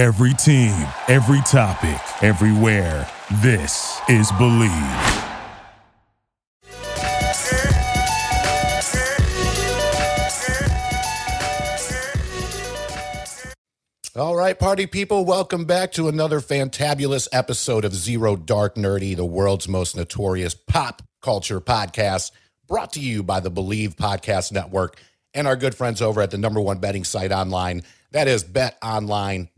Every team, every topic, everywhere. This is Believe. All right, party people, welcome back to another fantabulous episode of Zero Dark Nerdy, the world's most notorious pop culture podcast, brought to you by the Believe Podcast Network and our good friends over at the number one betting site online, that is betonline.ag.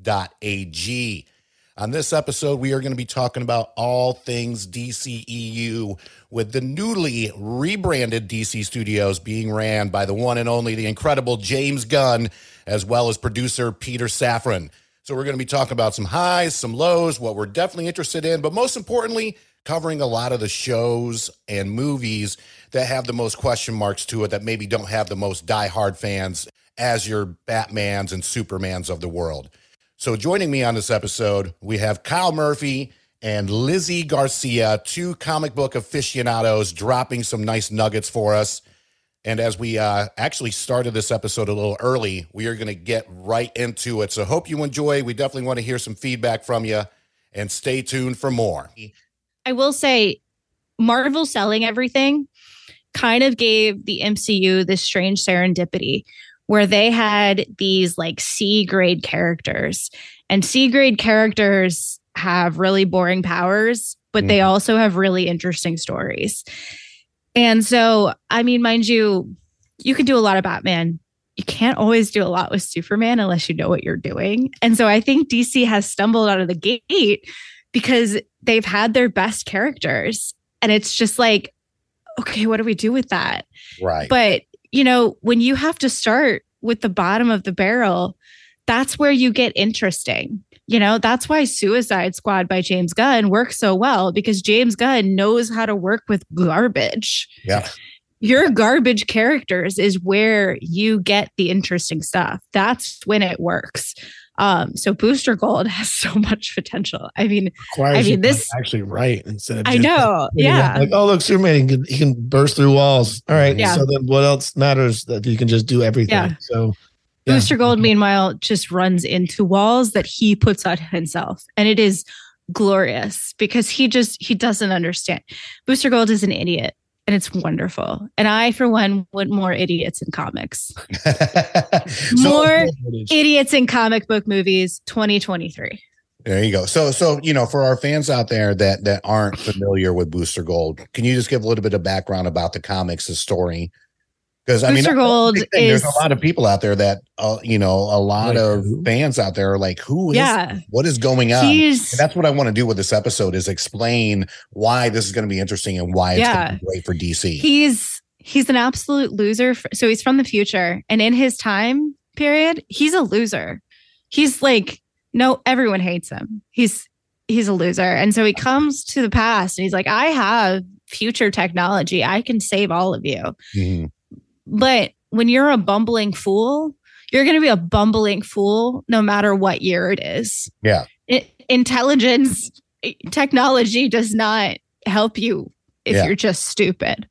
On this episode, we are going to be talking about all things DCEU with the newly rebranded DC Studios being ran by the one and only, the incredible James Gunn, as well as producer Peter Safran. So, we're going to be talking about some highs, some lows, what we're definitely interested in, but most importantly, covering a lot of the shows and movies that have the most question marks to it that maybe don't have the most die-hard fans as your Batmans and Supermans of the world. So, joining me on this episode, we have Kyle Murphy and Lizzie Garcia, two comic book aficionados, dropping some nice nuggets for us. And as we uh, actually started this episode a little early, we are going to get right into it. So, hope you enjoy. We definitely want to hear some feedback from you and stay tuned for more. I will say, Marvel selling everything kind of gave the MCU this strange serendipity where they had these like C grade characters, and C grade characters have really boring powers, but mm. they also have really interesting stories. And so, I mean, mind you, you can do a lot of Batman. You can't always do a lot with Superman unless you know what you're doing. And so I think DC has stumbled out of the gate because they've had their best characters. And it's just like, okay, what do we do with that? Right. But, you know, when you have to start with the bottom of the barrel, that's where you get interesting. You know, that's why Suicide Squad by James Gunn works so well because James Gunn knows how to work with garbage. Yeah. Your garbage characters is where you get the interesting stuff. That's when it works. Um, so Booster Gold has so much potential. I mean, I mean, this actually right instead of I know, yeah. Like, oh look, Superman, he can, he can burst through walls. All right, yeah. so then what else matters that you can just do everything? Yeah. So yeah. Booster Gold, meanwhile, just runs into walls that he puts on himself, and it is glorious because he just he doesn't understand. Booster Gold is an idiot and it's wonderful. And I, for one, want more idiots in comics. more idiots in comic book movies 2023. There you go. So, so you know, for our fans out there that that aren't familiar with Booster Gold, can you just give a little bit of background about the comics, the story, because I mean, Gold is there's a lot of people out there that uh, you know, a lot like of who? fans out there are like, who is yeah. what is going on? that's what I want to do with this episode is explain why this is going to be interesting and why it's yeah. going to be great for DC. He's he's an absolute loser. For, so he's from the future, and in his time period, he's a loser. He's like, no, everyone hates him. He's he's a loser, and so he comes to the past, and he's like, I have future technology. I can save all of you. Mm-hmm but when you're a bumbling fool, you're going to be a bumbling fool no matter what year it is. Yeah. It, intelligence, technology does not help you if yeah. you're just stupid.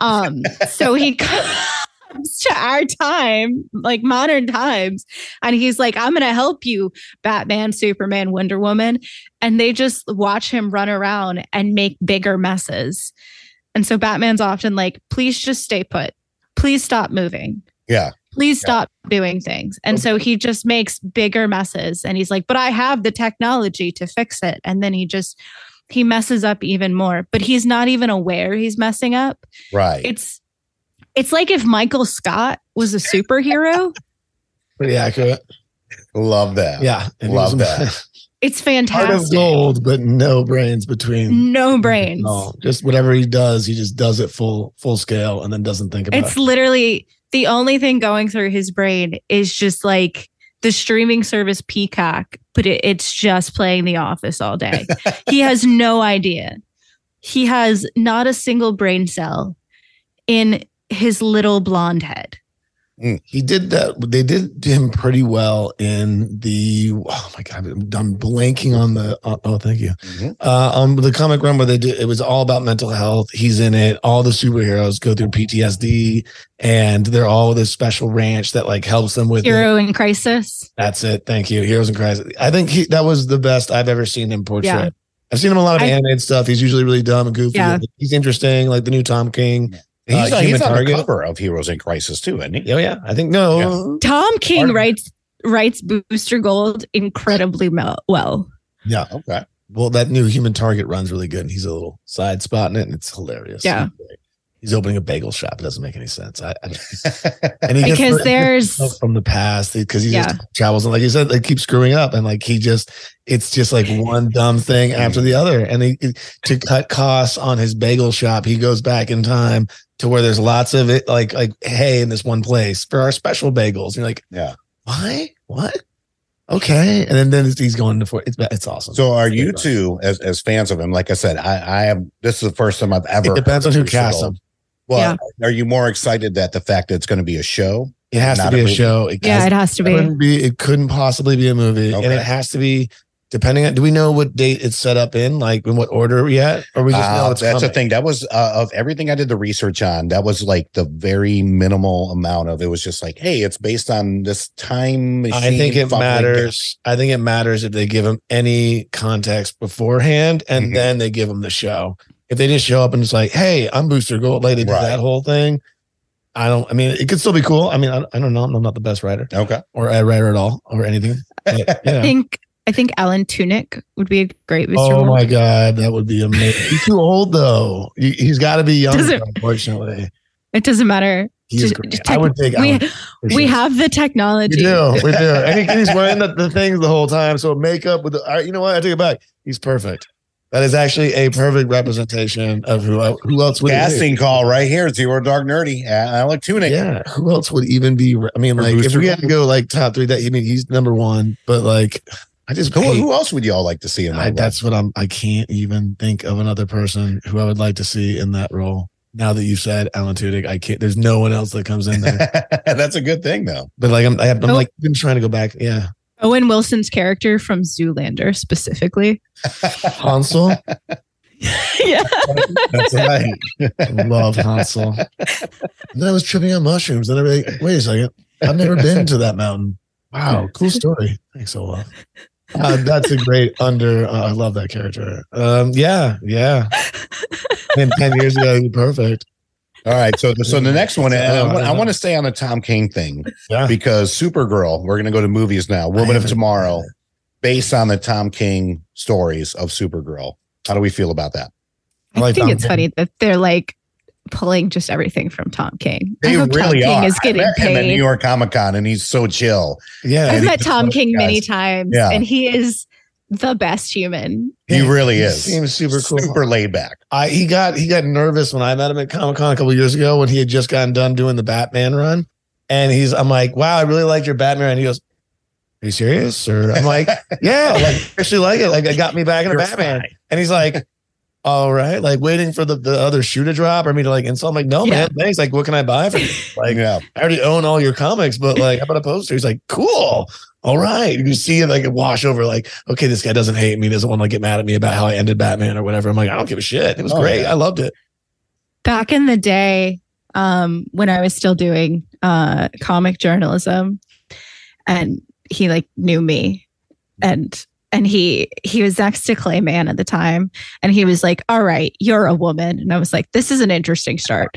Um, so he comes to our time, like modern times, and he's like, I'm going to help you, Batman, Superman, Wonder Woman. And they just watch him run around and make bigger messes. And so Batman's often like, please just stay put please stop moving. Yeah. Please stop yeah. doing things. And okay. so he just makes bigger messes and he's like, but I have the technology to fix it. And then he just, he messes up even more, but he's not even aware he's messing up. Right. It's, it's like if Michael Scott was a superhero. Pretty accurate. Love that. Yeah. Love that. It's fantastic. Heart of gold, but no brains between. No brains. No, just whatever he does, he just does it full full scale and then doesn't think about it's it. It's literally the only thing going through his brain is just like the streaming service Peacock, but it, it's just playing The Office all day. he has no idea. He has not a single brain cell in his little blonde head. Mm. He did that. They did him pretty well in the. Oh my god, I'm blanking on the. Uh, oh, thank you. Mm-hmm. Uh, on the comic run where they did, it was all about mental health. He's in it. All the superheroes go through PTSD, and they're all this special ranch that like helps them with hero it. in crisis. That's it. Thank you. Heroes in crisis. I think he, that was the best I've ever seen him portray. Yeah. I've seen him a lot of I, animated stuff. He's usually really dumb and goofy. Yeah. He's interesting, like the new Tom King. He's, uh, he's on Target. the cover of Heroes in Crisis too, isn't he? Oh yeah, I think no. Yeah. Tom King writes writes Booster Gold incredibly well. Yeah. Okay. Well, that new Human Target runs really good, and he's a little side spot in it, and it's hilarious. Yeah. He's opening a bagel shop. It doesn't make any sense. I, I and he because gets, there's from the past because he yeah. just travels and like you said, they keep screwing up and like he just it's just like one dumb thing after the other. And he to cut costs on his bagel shop, he goes back in time to where there's lots of it, like like hay in this one place for our special bagels. And you're like, yeah, why? What? Okay, and then then he's going to for it's it's awesome. So are you two as as fans of him? Like I said, I I am. This is the first time I've ever. It depends on who casts him. Well, yeah. are you more excited that the fact that it's going to be a show? It has to be a, a show. It yeah, it has to be. be. It couldn't possibly be a movie, okay. and it has to be depending on do we know what date it's set up in like in what order yet or we just uh, know that's coming? the thing that was uh, of everything i did the research on that was like the very minimal amount of it was just like hey it's based on this time machine i think it matters i think it matters if they give them any context beforehand and mm-hmm. then they give them the show if they just show up and it's like hey i'm booster gold like they did right. that whole thing I don't. I mean, it could still be cool. I mean, I, I don't know. I'm not the best writer. Okay. Or a writer at all, or anything. But, I think I think Alan Tudyk would be a great Mr. Oh my god, that would be amazing. He's too old though. He's got to be younger, unfortunately. It doesn't matter. He's great. Tech- I would take we, sure. we have the technology. We do. We do. and he, he's wearing the, the things the whole time. So makeup with the, you know what? I take it back. He's perfect. That is actually a perfect representation of who who else would casting call right here. Zero Dark Nerdy. Alan Tudyk. Yeah, who else would even be? I mean, like if we had to go like top three, that I mean he's number one. But like I just who, who, else would y'all like to see in that? I, that's what I'm. I can't even think of another person who I would like to see in that role. Now that you said Alan Tudyk, I can't. There's no one else that comes in there. that's a good thing, though. But like I'm, I am oh. like been trying to go back. Yeah. Owen Wilson's character from Zoolander specifically. Hansel. yeah, that's right. Love Hansel. then I was tripping on mushrooms. Then I was like, wait a second, I've never been to that mountain. Wow, cool story. Thanks, Olaf. Uh, that's a great under. Uh, I love that character. Um, yeah, yeah. And ten years ago, he perfect. All right, so so the next one, I, I, want to stay on the Tom King thing yeah. because Supergirl. We're going to go to movies now. Woman of Tomorrow, based on the Tom King stories of Supergirl. How do we feel about that? I, I think Tom it's King. funny that they're like pulling just everything from Tom King. They really Tom King are. is getting I met paid. him at New York Comic Con, and he's so chill. Yeah, I've met Tom King guys. many times, yeah. and he is the best human. He really is. he is. Seems super cool, super laid back. I he got he got nervous when I met him at Comic Con a couple years ago when he had just gotten done doing the Batman run, and he's I'm like, wow, I really liked your Batman, and he goes. Are you serious? Or I'm like, yeah, like I actually like it. Like it got me back in the Batman. Fine. And he's like, all right, like waiting for the, the other shoe to drop or me to like install. I'm like, no, yeah. man, thanks. Like, what can I buy for you? Like, yeah. I already own all your comics, but like, how about a poster? He's like, cool. All right. You see it like a wash over, like, okay, this guy doesn't hate me, doesn't want to get mad at me about how I ended Batman or whatever. I'm like, I don't give a shit. It was oh, great. Yeah. I loved it. Back in the day, um, when I was still doing uh comic journalism and he like knew me and and he he was next to Clay Mann at the time, and he was like, "All right, you're a woman," and I was like, "This is an interesting start."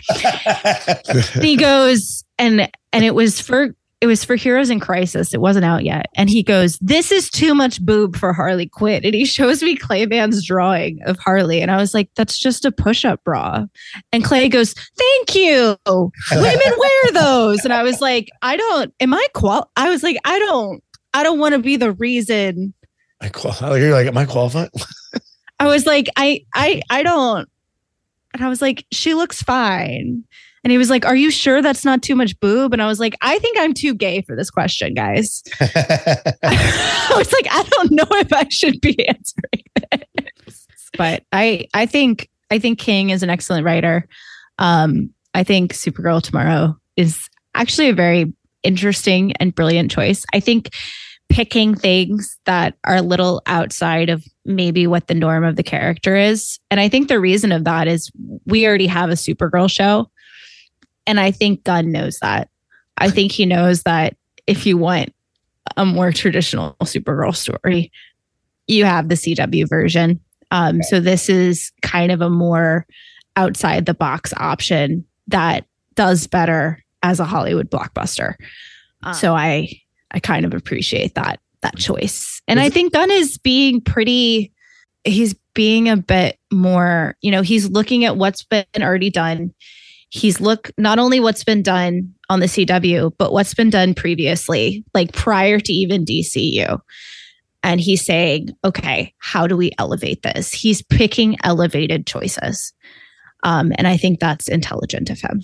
he goes and and it was for it was for Heroes in Crisis. It wasn't out yet, and he goes, "This is too much boob for Harley Quinn," and he shows me Clay Mann's drawing of Harley, and I was like, "That's just a push-up bra," and Clay goes, "Thank you, women wear those," and I was like, "I don't. Am I qual?" I was like, "I don't." I don't want to be the reason I qual- you're like, am I qualified? I was like, I, I, I don't. And I was like, she looks fine. And he was like, Are you sure that's not too much boob? And I was like, I think I'm too gay for this question, guys. I was like, I don't know if I should be answering this. But I I think I think King is an excellent writer. Um, I think Supergirl tomorrow is actually a very interesting and brilliant choice. I think picking things that are a little outside of maybe what the norm of the character is. And I think the reason of that is we already have a Supergirl show. And I think Gunn knows that. I think he knows that if you want a more traditional Supergirl story, you have the CW version. Um, so this is kind of a more outside the box option that does better as a Hollywood blockbuster. Um, so I I kind of appreciate that that choice. And I think Gunn is being pretty he's being a bit more, you know, he's looking at what's been already done. He's look not only what's been done on the CW, but what's been done previously, like prior to even DCU. And he's saying, okay, how do we elevate this? He's picking elevated choices. Um, and I think that's intelligent of him.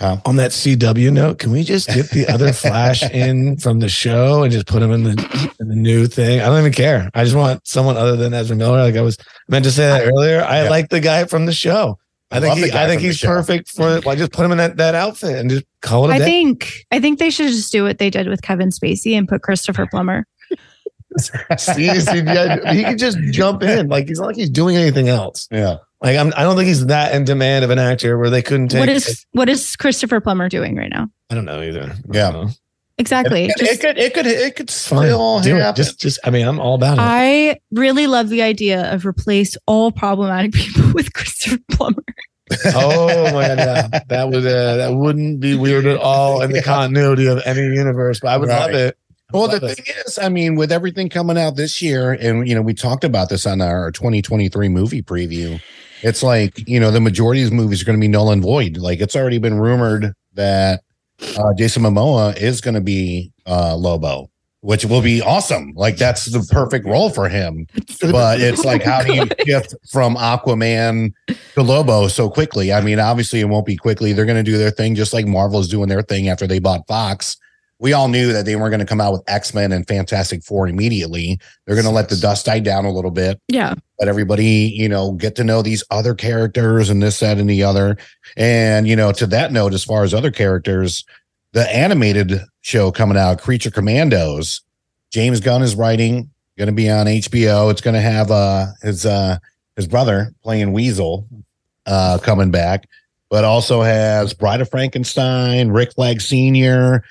Okay. On that CW note, can we just get the other Flash in from the show and just put him in the in the new thing? I don't even care. I just want someone other than Ezra Miller. Like I was meant to say that earlier. I yeah. like the guy from the show. I, I think he, I think he's perfect for. Like, just put him in that, that outfit and just call it. I day. think I think they should just do what they did with Kevin Spacey and put Christopher Plummer. See, he could just jump in. Like he's not like he's doing anything else. Yeah. Like I'm, I don't think he's that in demand of an actor where they couldn't take. What is what is Christopher Plummer doing right now? I don't know either. Yeah, know. Exactly. It, it, it, could it could it could still do happen. It. Just just I mean I'm all about it. I really love the idea of replace all problematic people with Christopher Plummer. oh my god, yeah. that would uh, that wouldn't be weird at all in the yeah. continuity of any universe, but I would right. love it. Well, the thing is, I mean, with everything coming out this year, and you know, we talked about this on our 2023 movie preview. It's like you know, the majority of these movies are going to be null and void. Like it's already been rumored that uh, Jason Momoa is going to be uh, Lobo, which will be awesome. Like that's the perfect role for him. But it's like, how do you shift from Aquaman to Lobo so quickly? I mean, obviously, it won't be quickly. They're going to do their thing just like Marvel's doing their thing after they bought Fox we all knew that they weren't going to come out with X Men and Fantastic Four immediately. They're going to let the dust die down a little bit. Yeah. Let everybody, you know, get to know these other characters and this, that, and the other. And, you know, to that note, as far as other characters, the animated show coming out, Creature Commandos, James Gunn is writing, going to be on HBO. It's going to have uh his uh his brother playing Weasel uh coming back, but also has Bride of Frankenstein, Rick Flag Sr.,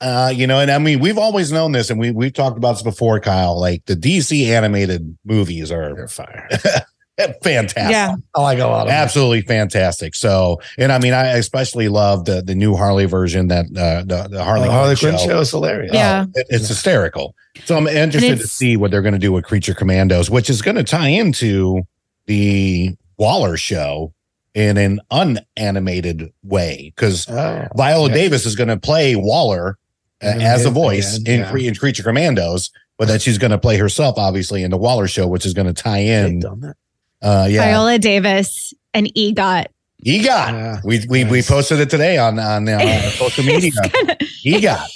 uh, you know, and I mean, we've always known this, and we we've talked about this before, Kyle. Like the DC animated movies are They're fire. fantastic. Yeah, I like a lot. Absolutely them. fantastic. So, and I mean, I especially love the the new Harley version that uh, the the Harley, oh, Harley Quinn show. show is hilarious. Yeah, oh, it, it's hysterical. So I'm interested to see what they're going to do with Creature Commandos, which is going to tie into the Waller show in an unanimated way because oh, Viola yeah. Davis is going to play Waller as a voice in, yeah. in Creature Commandos, but that she's going to play herself, obviously, in the Waller show, which is going to tie in. Uh, yeah, Viola Davis and EGOT. EGOT. Yeah. We we nice. we posted it today on on uh, social media. gonna, EGOT.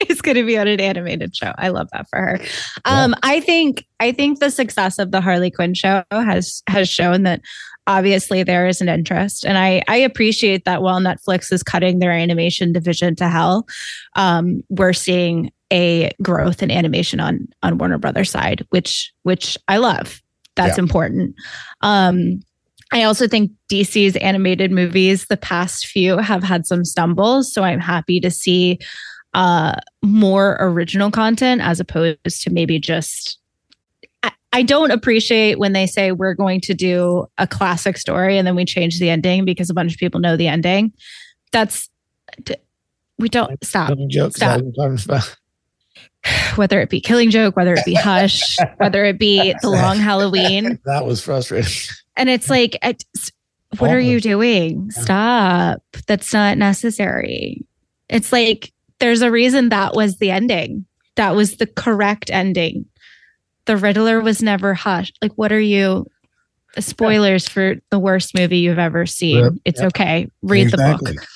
It's going to be on an animated show. I love that for her. Um, yeah. I think I think the success of the Harley Quinn show has has shown that obviously there is an interest and i i appreciate that while netflix is cutting their animation division to hell um, we're seeing a growth in animation on on warner brothers side which which i love that's yeah. important um, I also think DC's animated movies, the past few, have had some stumbles. So I'm happy to see uh, more original content as opposed to maybe just I don't appreciate when they say we're going to do a classic story and then we change the ending because a bunch of people know the ending. That's we don't stop. stop. Whether it be Killing Joke, whether it be Hush, whether it be The Long Halloween. That was frustrating. And it's like, what are you doing? Stop. That's not necessary. It's like there's a reason that was the ending. That was the correct ending the Riddler was never hushed. Like, what are you? Spoilers yeah. for the worst movie you've ever seen. Yep. It's yep. okay. Read exactly. the book.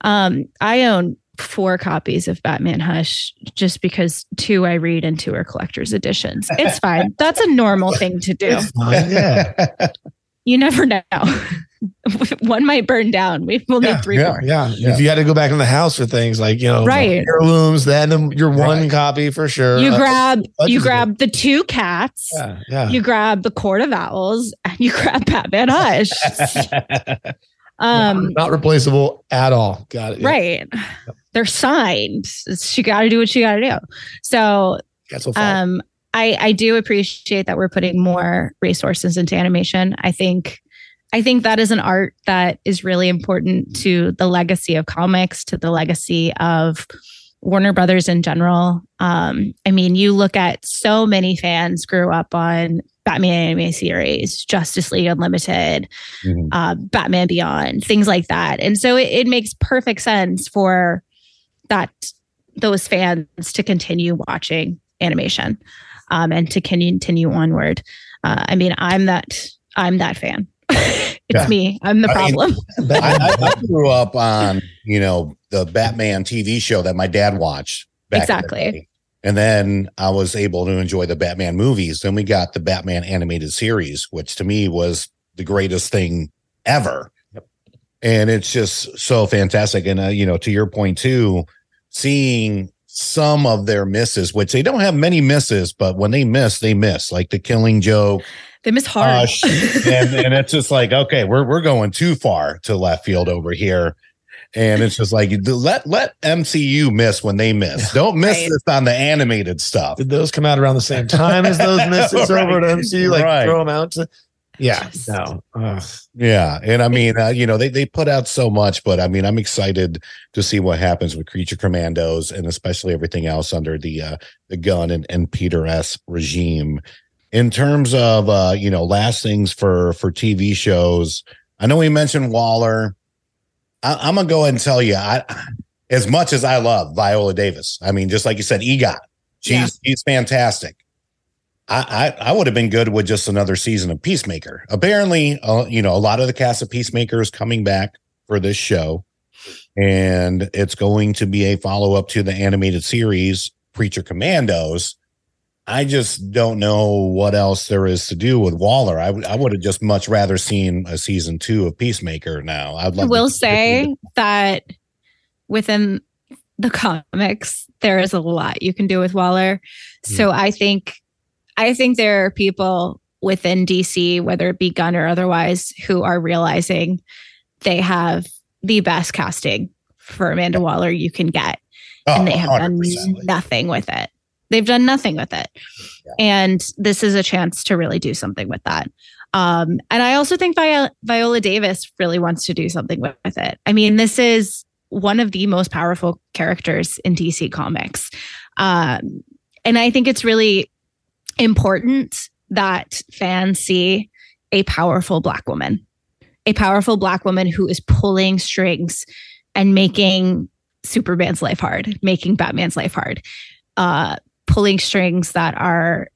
Um, I own four copies of Batman Hush just because two I read and two are collector's editions. It's fine. That's a normal thing to do. yeah. You never know. one might burn down. We will yeah, need three yeah, more. yeah. Yeah. If you had to go back in the house for things like you know, Right. heirlooms, then your one Right. copy for sure. You Uh, grab Fudge you grab the two cats. yeah, yeah. You grab the Court of Owls and you grab Batman Hush. Um, not replaceable at all. Got it. Yeah. right. They're signed. She got to do what she got to do. So, Got so um, I I do appreciate that we're putting more resources into animation. I think I think that is an art that is really important to the legacy of comics, to the legacy of Warner Brothers in general. Um, I mean, you look at so many fans grew up on Batman anime series, Justice League Unlimited, Mhm. uh, Batman Beyond, things like that. And so it, it makes perfect sense for that those fans to continue watching animation um, and to continue onward. Uh, I mean, I'm that I'm that fan. it's Yeah. me. I'm the I mean, problem. I, I, I grew up on you know the Batman TV show that my dad watched. back in the Exactly. And then I was able to enjoy the Batman movies. Then we got the Batman animated series, which to me was the greatest thing ever. Yep. And it's just so fantastic. And uh, you know, to your point too, seeing some of their misses, which they don't have many misses, but when they miss, they miss. Like the Killing Joke, they miss hard. Hush, and, and it's just like okay we're we're going too far to left field over here and it's just like let let mcu miss when they miss don't miss Right. this on the animated stuff Did those come out around the same time as those misses Right. over at MC? Like Right. throw them out to. Yeah. Just- No. Ugh. yeah and i mean uh, you know they, they put out so much but i mean i'm excited to see what happens with creature commandos and especially everything else under the uh the Gunn and, and peter s regime in terms of uh you know last things for for tv shows i know we mentioned waller I, i'm gonna go ahead and tell you i as much as i love viola davis i mean just like you said egot she's Yeah. she's fantastic I, I I would have been good with just another season of Peacemaker. Apparently, uh, you know, a lot of the cast of Peacemaker is coming back for this show, and it's going to be a follow up to the animated series Creature Commandos. I just don't know what else there is to do with Waller. I would have just much rather seen a season two of Peacemaker. Now I'd I will to- say that within the comics, there is a lot you can do with Waller. Hmm. So I think, I think there are people within DC, whether it be Gunn or otherwise, who are realizing they have the best casting for Amanda Waller you can get, Oh, and they have done 100%. nothing with it. They've done nothing with it, Yeah. and this is a chance to really do something with that. Um, and I also think Viola, Viola Davis really wants to do something with, with it. I mean, this is one of the most powerful characters in DC Comics. Um, and I think it's really important that fans see a powerful Black woman, a powerful Black woman who is pulling strings and making Superman's life hard, making Batman's life hard, uh, pulling strings that are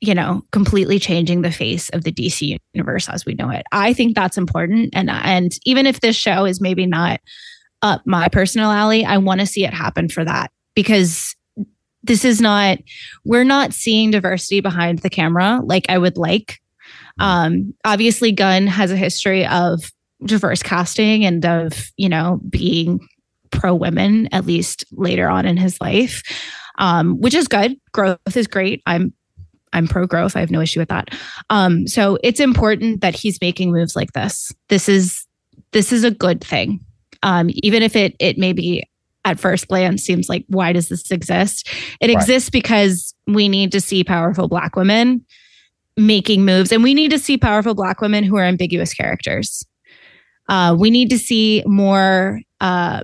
you know completely changing the face of the DC universe as we know it. I think that's important and and even if this show is maybe not up my personal alley, I want to see it happen for that because this is not we're not seeing diversity behind the camera like I would like. Um obviously Gunn has a history of diverse casting and of, you know, being pro women at least later on in his life. Um which is good. Growth is great. I'm I'm pro growth. I have no issue with that. Um, so it's important that he's making moves like this. This is this is a good thing. Um, even if it it maybe at first glance seems like why does this exist? It Right. exists because we need to see powerful black women making moves, and we need to see powerful black women who are ambiguous characters. Uh, we need to see more uh,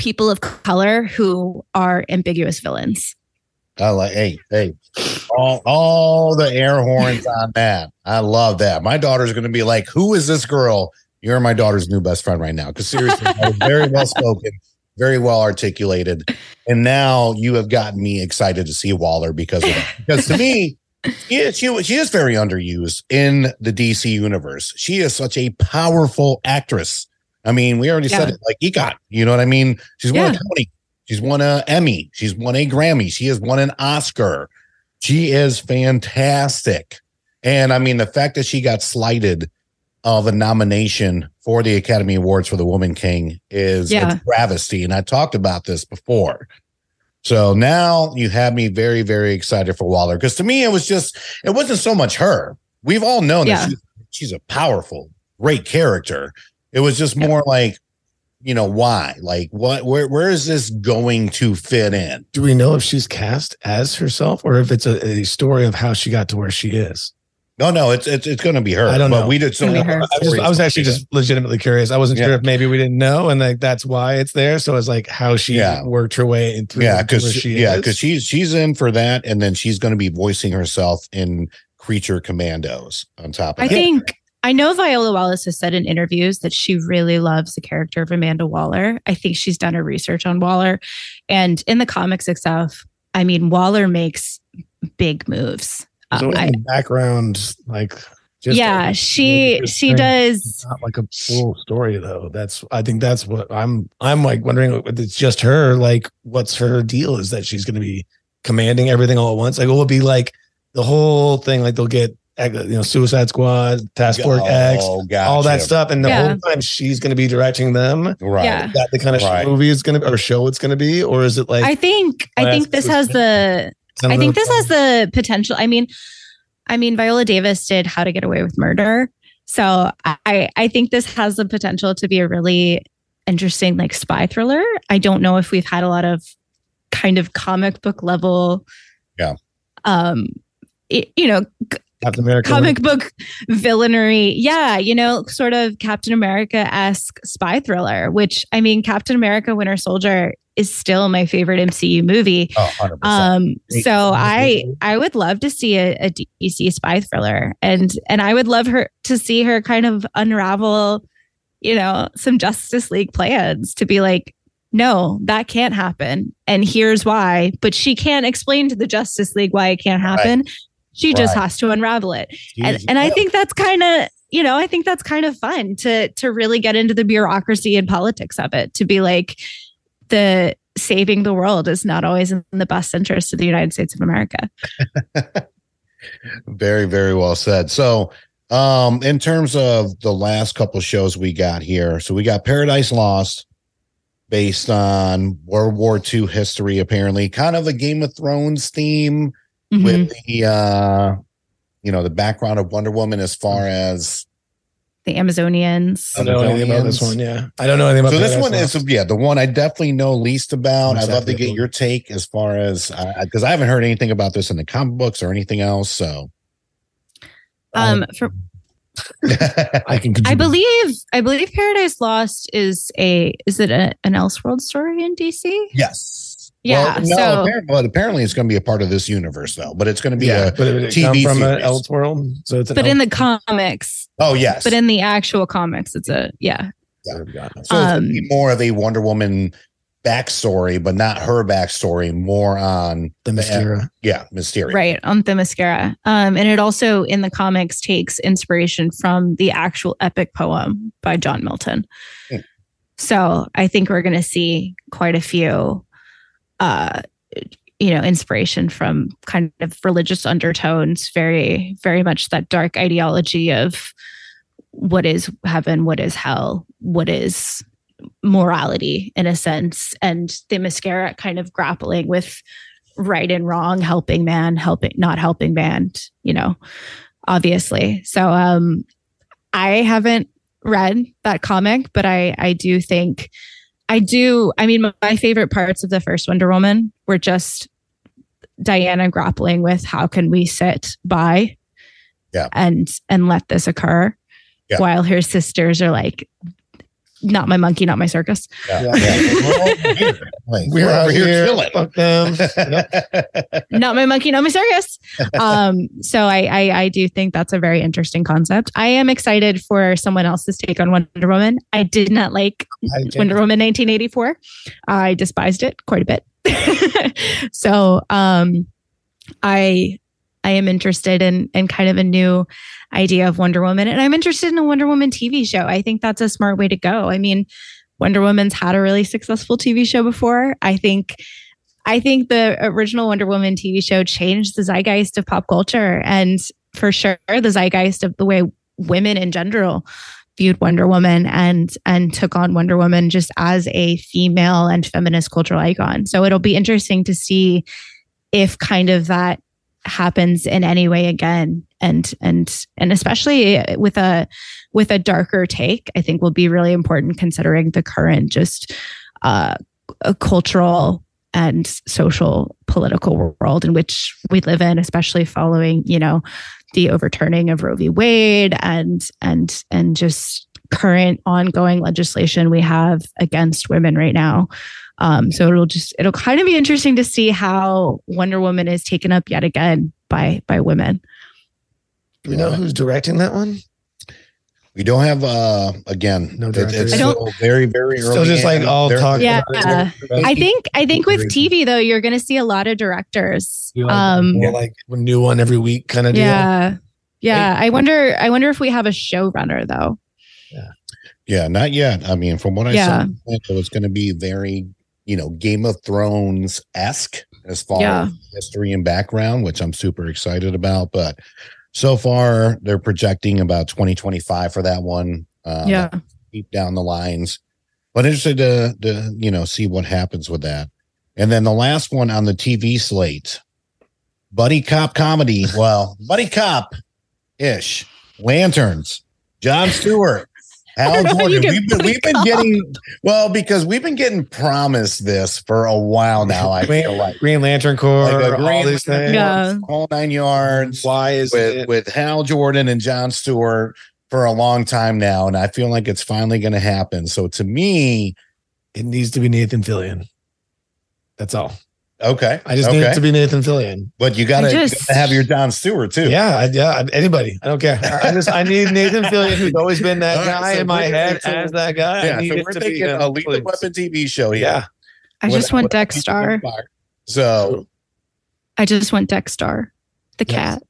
people of color who are ambiguous villains. I like, hey, hey, all, all the air horns on that. I love that. My daughter's going to be like, who is this girl? You're my daughter's new best friend right now. Because seriously, very well spoken, very well articulated. And now you have gotten me excited to see Waller because. Because to me, is, she, she is very underused in the DC universe. She is such a powerful actress. I mean, we already said it like EGOT. You know what I mean? She's won a Yeah. Tony. She's won a Emmy. She's won a Grammy. She has won an Oscar. She is fantastic. And I mean, the fact that she got slighted of a nomination for the Academy Awards for the Woman King is Yeah. a travesty. And I talked about this before. So now you have me very, very excited for Waller. Because to me, it was just, it wasn't so much her. We've all known Yeah. that she's, she's a powerful, great character. It was just more like, you know, why? Like, what, where, where is this going to fit in? Do we know if she's cast as herself or if it's a, a story of how she got to where she is? No, no, it's it's, it's going to be her. I don't but know. We did so. It's her. I was, I was actually just legitimately curious. I wasn't Yeah. sure if maybe we didn't know, and like that's why it's there. So it's like how she Yeah. worked her way into yeah, because she yeah, because she's she's in for that, and then she's going to be voicing herself in Creature Commandos on top of I that. think I know Viola Wallace has said in interviews that she really loves the character of Amanda Waller. I think she's done her research on Waller. And in the comics itself, I mean, Waller makes big moves. so Um, in I- the background, like just yeah, like, she she thing. does. It's not like a full story though. That's I think that's what I'm I'm like wondering if it's just her. Like, what's her deal? Is that she's going to be commanding everything all at once? Like, it will be like the whole thing? Like they'll get you know Suicide Squad, Task Force X, Oh, gotcha. all that stuff, and the Yeah. whole time she's going to be directing them. Right. Yeah. Is that the kind of Right. movie it's going to be or show it's going to be, or is it like I think I think this has the I think this has the potential. I mean, I mean, Viola Davis did How to Get Away with Murder, so I I think this has the potential to be a really interesting like spy thriller. I don't know if we've had a lot of kind of comic book level, Yeah. um, it- you know, Captain America? comic book villainy. Yeah, you know, sort of Captain America esque spy thriller. Which I mean, Captain America: Winter Soldier is still my favorite MCU movie. Oh, 100%. Um, so I. I would love to see a, a DC spy thriller, and and I would love her to see her kind of unravel, you know, some Justice League plans to be like, no, that can't happen, and here's why. But she can't explain to the Justice League why it can't happen. She just Right. has to unravel it, and Jeez, and I yeah. think that's kind of you know I think that's kind of fun to to really get into the bureaucracy and politics of it to be like the saving the world is not always in the best interest of the United States of America. Very, very well said. So, um, in terms of the last couple shows we got here, so we got Paradise Lost, based on World War II history, apparently, kind of a Game of Thrones theme Mhm. with the, uh, you know, the background of Wonder Woman as far as. the Amazonians. I don't know anything about this one. Yeah, I don't know anything about So this Paradise one is, yeah, the one I definitely know least about. I'd love to get your take as far as because I haven't heard anything about this in the comic books or anything else. So, Um, for, I can. I believe I believe Paradise Lost is a is it a, an Elseworld story in DC? Yes. Yeah, Well, no, so- apparently, but apparently it's going to be a part of this universe, though. But it's going to be yeah, a. but it, it TV come from an series. Elseworld, so it's an But in the comics, Oh yes. but in the actual comics, it's a yeah. so it's gonna um, be more of a Wonder Woman backstory, but not her backstory. More on the Themyscira. yeah, Mysterio. Right on the Themyscira. Um, and it also in the comics takes inspiration from the actual epic poem by John Milton. Hmm. So I think we're going to see quite a few, uh, you know, inspiration from kind of religious undertones. Very, very much that dark ideology of what is heaven, what is hell, what is morality in a sense, and the Themyscira kind of grappling with right and wrong, helping man, helping not helping man, you know, obviously. So um I haven't read that comic, but I I do think I do I mean my favorite parts of the first Wonder Woman were just Diana grappling with how can we sit by Yeah. and and let this occur Yeah. while her sisters are like not my monkey, not my circus. Yeah. Yeah. Yeah. We're all here. Like, We're, we're out here, here chilling. Fuck them. Yep. not my monkey, not my circus. Um, so I, I I do think that's a very interesting concept. I am excited for someone else's take on Wonder Woman. I did not like I Wonder Woman 1984. I despised it quite a bit. so um I I am interested in in kind of a new idea of Wonder Woman. And I'm interested in a Wonder Woman TV show. I think that's a smart way to go. I mean, Wonder Woman's had a really successful TV show before. I think I think the original Wonder Woman TV show changed the zeitgeist of pop culture and for sure the zeitgeist of the way women in general viewed Wonder Woman and and took on Wonder Woman just as a female and feminist cultural icon. So it'll be interesting to see if kind of that happens in any way again and and and especially with a with a darker take i think will be really important considering the current just uh cultural and social political world in which we live in especially following you know the overturning of Roe v. Wade and and and just current ongoing legislation we have against women right now. Um, so it'll just it'll kind of be interesting to see how Wonder Woman is taken up yet again by by women. Do we know who's directing that one? We don't have uh again. No director. it's I don't- still very very early. Still just like all talk. Yeah. about it. I think I think with TV though, you're going to see a lot of directors. Like, Um, more like a new one every week kind of deal. yeah, yeah. I wonder. I wonder if we have a showrunner though. Yeah, yeah, not yet. I mean, from what I Yeah. saw, it was going to be very, you know, Game of Thrones esque as far Yeah. as history and background, which I'm super excited about. But so far, they're projecting about 2025 for that one. Um, yeah, deep down the lines. But interested to, to you know see what happens with that. And then the last one on the TV slate, buddy cop comedy. Well, buddy cop ish. Lanterns. John Stewart. Hal don't know how you Jordan. We've been, we've been getting well because we've been getting promised this for a while now. I Green, feel like Green Lantern Corps, Like a all these Lantern things. Yeah. all nine yards Why is with it? with Hal Jordan and John Stewart for a long time now, and I feel like it's finally going to happen. So to me, It needs to be Nathan Fillion. That's all. Okay, I just okay. need it to be Nathan Fillion. but you gotta, just- have your John Stewart too. Yeah, I, yeah. Anybody, I don't care. I I just I need Nathan Fillion, who's always been that All right, guy so in my head so- as that guy. I yeah. need So we're to thinking a Lethal please. Weapon TV show. Here Yeah. I With- just want with- Dex-Starr. So I just want Dex-Starr, the Yes. cat.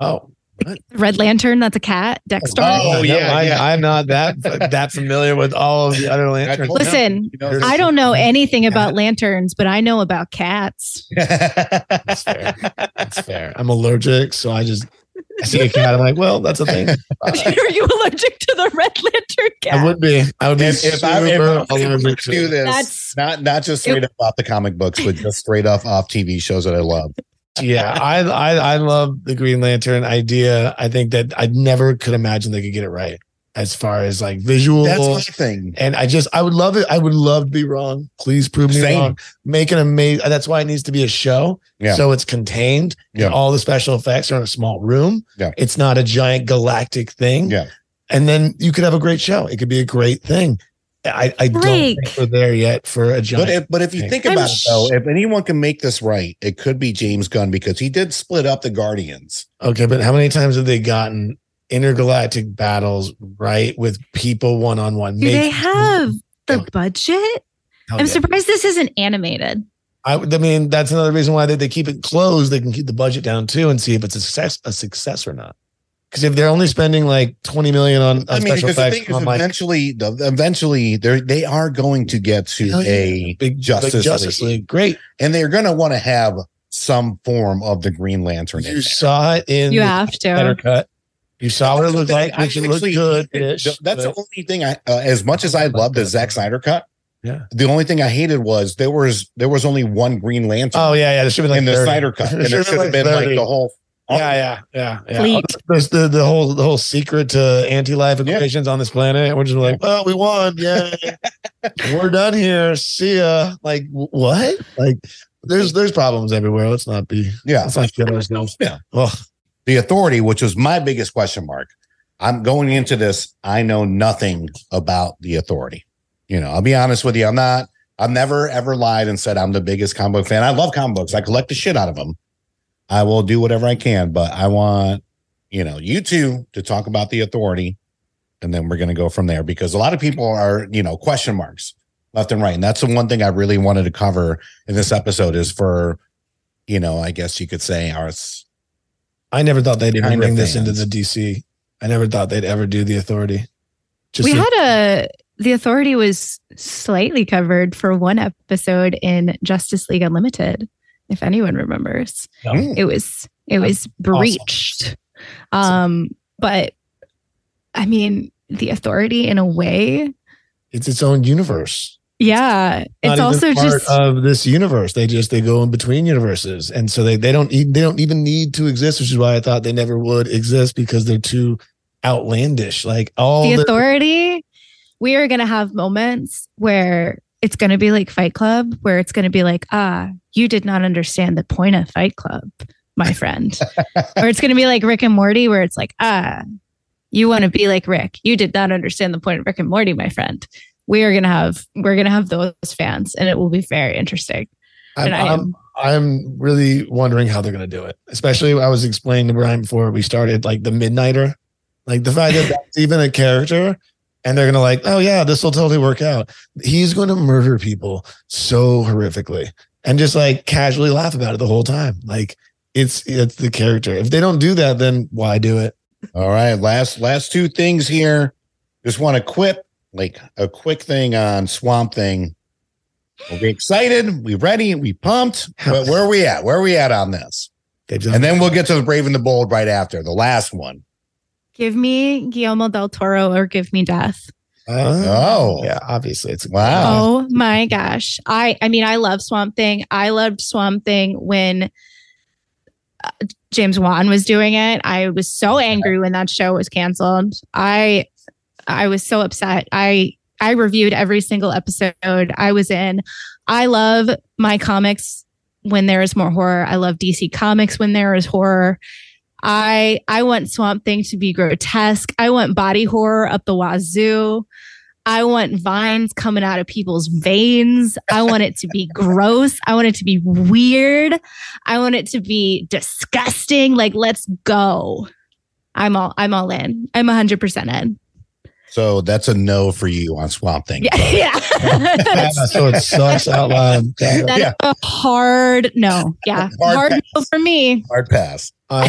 Oh, Red Lantern, that's a cat. Dex-Starr. Oh, oh, No, yeah, I, yeah. I'm not that that familiar with all of the other lanterns. told Listen, you know, I don't know anything about lanterns, but I know about cats. That's fair. That's fair. I'm allergic, so I just I see a cat. I'm like, well, that's a thing. Are you allergic to the Red Lantern cat? I would be. I would be If, if I, if super I if allergic do to. this, That's- not not just straight up off the comic books, but just straight up off TV shows that I love. Yeah, I, I I love the Green Lantern idea. I think that I never could imagine they could get it right as far as like visual. That's my thing. and I just I would love it. I would love to be wrong. Please prove me Same. wrong. Make an amazing. That's why it needs to be a show. Yeah. So it's contained. Yeah. All the special effects are in a small room. Yeah. It's not a giant galactic thing. Yeah. And then you could have a great show. It could be a great thing. I, I don't think we're there yet for a giant. But if, but if you thing. think I'm about it though, if anyone can make this right, it could be James Gunn because he did split up the Guardians. Okay, but how many times have they gotten intergalactic battles right with people one on one? Do they have the budget? Oh, I'm surprised this isn't animated. I, I mean, that's another reason why they, they keep it closed. They can keep the budget down too and see if it's a success, a success or not. Because if they're only spending like 20 million on, on I mean, special because the thing is, I'm like, eventually, the, eventually, they they are going to get to hell yeah, a big Justice, big Justice League. League. Great. and they're going to want to have some form of the Green Lantern. You there. saw it in You the have Snyder to. cut. You saw what it looked like, I which it looked actually- good. it- That's the only thing I, uh, as much as I love the Zack Snyder cut. Yeah. The only thing I hated was there was there was only one Green Lantern Oh yeah, yeah. There should have been in like the 30. Snyder cut, and There there should have been like 30. the whole. Yeah, yeah, yeah, yeah. Fleet. There's the, the whole the whole secret to anti-life equations on this planet. We're just like, well, we won. Yeah, we're done here. See ya. Like what? Like there's there's problems everywhere. Let's not be. Yeah, Let's not get ourselves. Yeah. Well, the authority, which was my biggest question mark. I'm going into this. I know nothing about the authority. You know, I'll be honest with you. I'm not. I've never ever lied and said I'm the biggest comic book fan. I love comic books. I collect the shit out of them. I will do whatever I can, but I want you know you two to talk about the authority, and then we're going to go from there because a lot of people are you know question marks left and right, and that's the one thing I really wanted to cover in this episode is for you know I guess you could say our I never thought they'd even Kind bring this into the DC. I never thought they'd ever do the authority. Just we a- had a the authority was slightly covered for one episode in Justice League Unlimited, if anyone remembers. Mm. It was it was breached. Um, but I mean, the authority in a way. It's its own universe. Yeah. It's Not even also part just of this universe. They just they go in between universes, and so they they don't e- they don't even need to exist, which is why I thought they never would exist because they're too outlandish. Like all the the, authority. We are going to have moments where it's going to be like Fight Club, where it's going to be like, ah, you did not understand the point of Fight Club, my friend. or it's going to be like Rick and Morty, where it's like, ah, you want to be like Rick. You did not understand the point of Rick and Morty, my friend. We are going to have, we're going to have those fans and it will be very interesting. I'm, I'm, I'm really wondering how they're going to do it. Especially, I was explaining to Brian before we started, like the Midnighter, like the fact that that's even a character, and they're going to like, oh yeah, this will totally work out. He's going to murder people so horrifically, and just like casually laugh about it the whole time. Like it's it's the character. If they don't do that, then why do it? All right, last last two things here. Just want to quip like a quick thing on Swamp Thing. We excited? We ready? We pumped? But where are we at? Where are we at on this? And then we'll get to the Brave and the Bold right after the last one. Give me Guillermo del Toro or give me death. Oh. yeah, obviously it's Wow. Oh my gosh. I I mean I love Swamp Thing. I loved Swamp Thing when uh, James Wan was doing it. I was so angry when that show was canceled. I I was so upset. I I reviewed every single episode I was in. I love my comics when there is more horror. I love DC Comics when there is horror. I I want Swamp Thing to be grotesque. I want body horror up the wazoo. I want vines coming out of people's veins. I want it to be gross. I want it to be weird. I want it to be disgusting. Like, let's go. I'm all I'm all in. I'm 100% in. So that's a no for you on Swamp Thing. Yeah. yeah. Yeah, so it sucks out loud. that's Yeah. a hard no. Yeah. Hard Hard, no for me. Hard pass. Uh,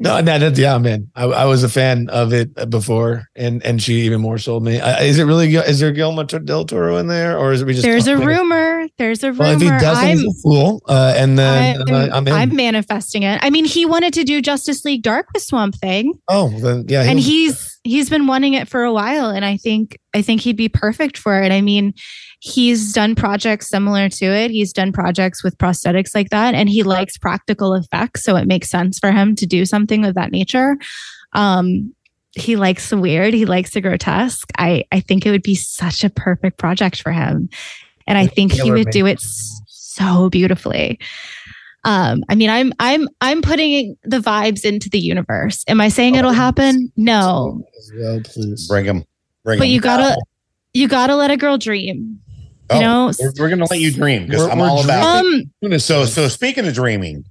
no, no, that, yeah, man. I, I was a fan of it before, and and she even more sold me. Uh, is it really? Is there Guillermo del Toro in there, or is it we just? There's a rumor. There's a rumor. Well, if he doesn't, I'm, he's a fool. Uh, and then I'm, uh, I'm in. I'm manifesting it. I mean, he wanted to do Justice League Dark with Swamp Thing. oh, then yeah, and he's he's been wanting it for a while and i think i think he'd be perfect for it i mean he's done projects similar to it. He's done projects with prosthetics like that and he likes practical effects so it makes sense for him to do something of that nature. Um he likes the weird. He likes the grotesque. I i think it would be such a perfect project for him and i think he would do it. so beautifully. Um i mean i'm i'm i'm putting the vibes into the universe. Am i saying it'll happen? No. As well, please. Bring him. Bring but him. you gotta you gotta let a girl dream Oh, you know we're, we're gonna let you dream because I'm all about it. um So, so speaking of dreaming,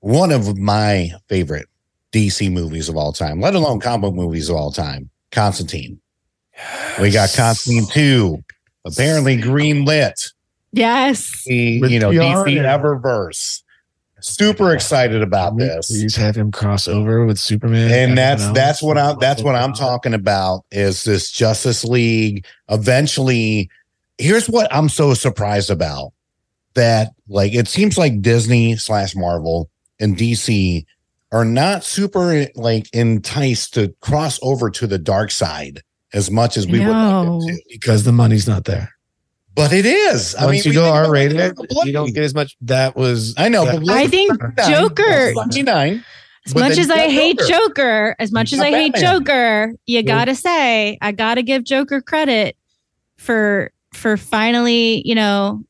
one of my favorite DC movies of all time, let alone comic movies of all time, Constantine. We got Constantine 2, apparently green lit. yes The, With you know, PR. DC Eververse. Super excited about this. Please have him cross over with Superman, And that's that's what I'm that's what I'm talking about is this Justice League eventually here's what I'm so surprised about that like it seems like Disney slash Marvel and DC are not super like enticed to cross over to the dark side as much as we would like them to. because the money's not there. But it is. I mean, Once you go R rated, you don't get as much. That was I know, that- but I think Joker- 79. as much as i hate Joker. joker as much as i got hate joker you gotta say i gotta give joker credit for for finally you know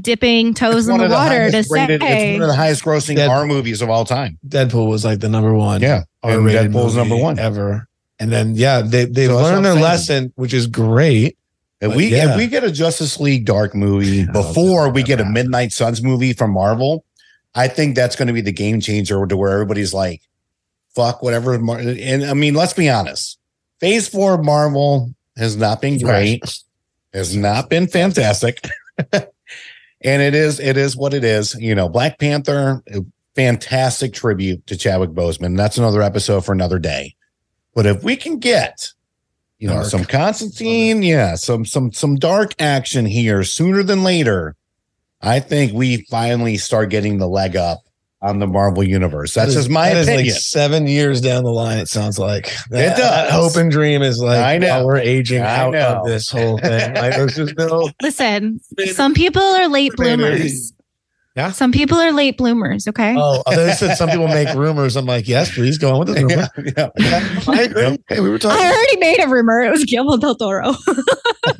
dipping toes It's in the of the water to rated- say it's one of the highest grossing That- R movies of all time. Deadpool was like the number one. Yeah, and R-rated Deadpool's movie number one. ever. And then yeah, they they've So learned their lesson, which is great. If we yeah. if we get a Justice League Dark movie Yeah, before we get a Midnight Suns movie from Marvel, I think that's going to be the game changer to where everybody's like, "Fuck whatever." Mar-" And I mean, let's be honest. Phase four of Marvel has not been great. Has not been fantastic. and it is it is what it is. You know, Black Panther, fantastic tribute to Chadwick Boseman. That's another episode for another day. But if we can get you know Dark. some Constantine, yeah, some some some dark action here sooner than later, I think we finally start getting the leg up on the Marvel universe. That's That is- just my that is opinion. like seven years down the line. It sounds like that, It does. that hope and dream is like I know. we're aging I out know. of this whole thing. Like there's just no. Listen, some people are late bloomers. Yeah? Some people are late bloomers, okay? Oh, oh, they said some people make rumors. I'm like, yes, please go on with the rumor. yeah, yeah. I agree. Hey, we were talking. I already made a rumor. It was Guillermo del Toro.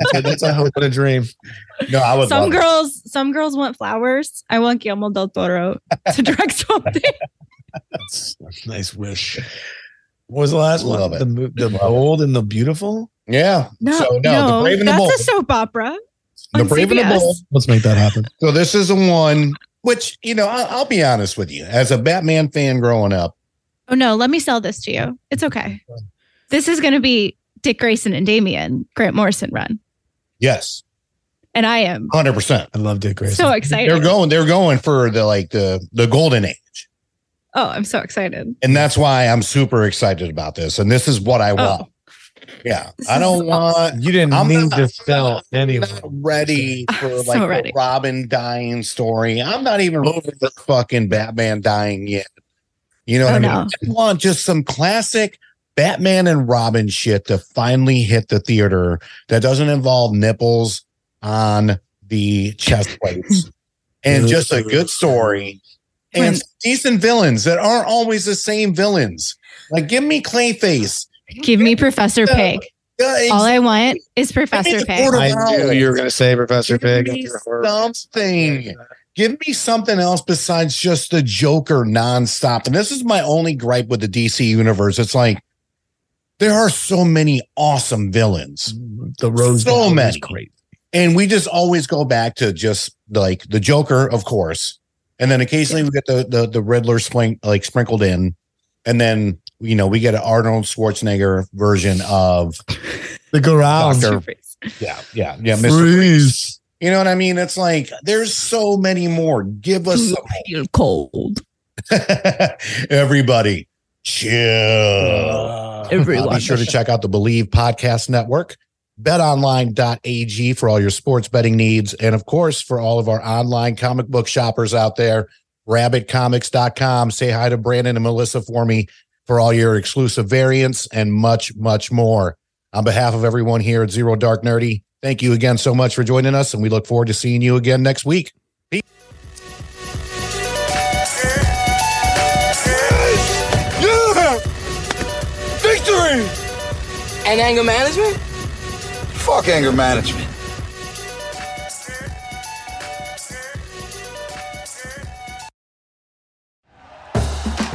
Okay, that's a hope and a dream. No, I would some love it. girls, some girls want flowers. I want Guillermo del Toro to direct something. That's, that's a nice wish. What was the last Love one? it. The mo- the bold and the beautiful. Yeah. No, So, no, no, The Brave and the that's Bold. a soap opera. The on Brave and the Bold. Let's make that happen. So this is a one which, you know, I'll, I'll be honest with you. As a Batman fan growing up, Oh no, let me sell this to you. It's okay. This is going to be Dick Grayson and Damian Grant Morrison run, yes, and I am 100%. I love Dick Grayson. so excited. They're going they're going for the like the the golden age. oh, I'm so excited. And that's why I'm super excited about this. And this is what I oh. want. Oh, Yeah. This I don't is want you didn't I'm need not- to sell I'm anyone. not ready for So like ready. the Robin dying story. I'm not even oh. over the fucking Batman dying yet. You know oh, what Oh, I mean? no. I want just some classic Batman and Robin shit to finally hit the theater that doesn't involve nipples on the chest plates and just a good story and When- decent villains that aren't always the same villains. Like, give me Clayface. give me Professor Pig. Yeah, All I want is Professor Pig. Order I Wow. knew you were going to say Professor Give Pig. me something. Give me something else besides just the Joker nonstop. And this is my only gripe with the DC universe. It's like there are so many awesome villains, The Rose So Gold is many. great. and we just always go back to just like the Joker, of course, and then occasionally we get the the, the Riddler spring, like sprinkled in, and then you know we get an Arnold Schwarzenegger version of The Garage. Doctor- yeah yeah yeah Mr. Freeze. You know what I mean? It's like there's so many more. Give us some Feel cold. Everybody, chill. Uh, Everyone. Uh, be sure to check out the Bleav Podcast Network, betonline.ag for all your sports betting needs. And of course, for all of our online comic book shoppers out there, rabbitcomics.com. Say hi to Brandon and Melissa for me for all your exclusive variants and much, much more. On behalf of everyone here at Zero Dark Nerdy, thank you again so much for joining us. And we look forward to seeing you again next week. Yeah! Victory! And anger management? Fuck anger management.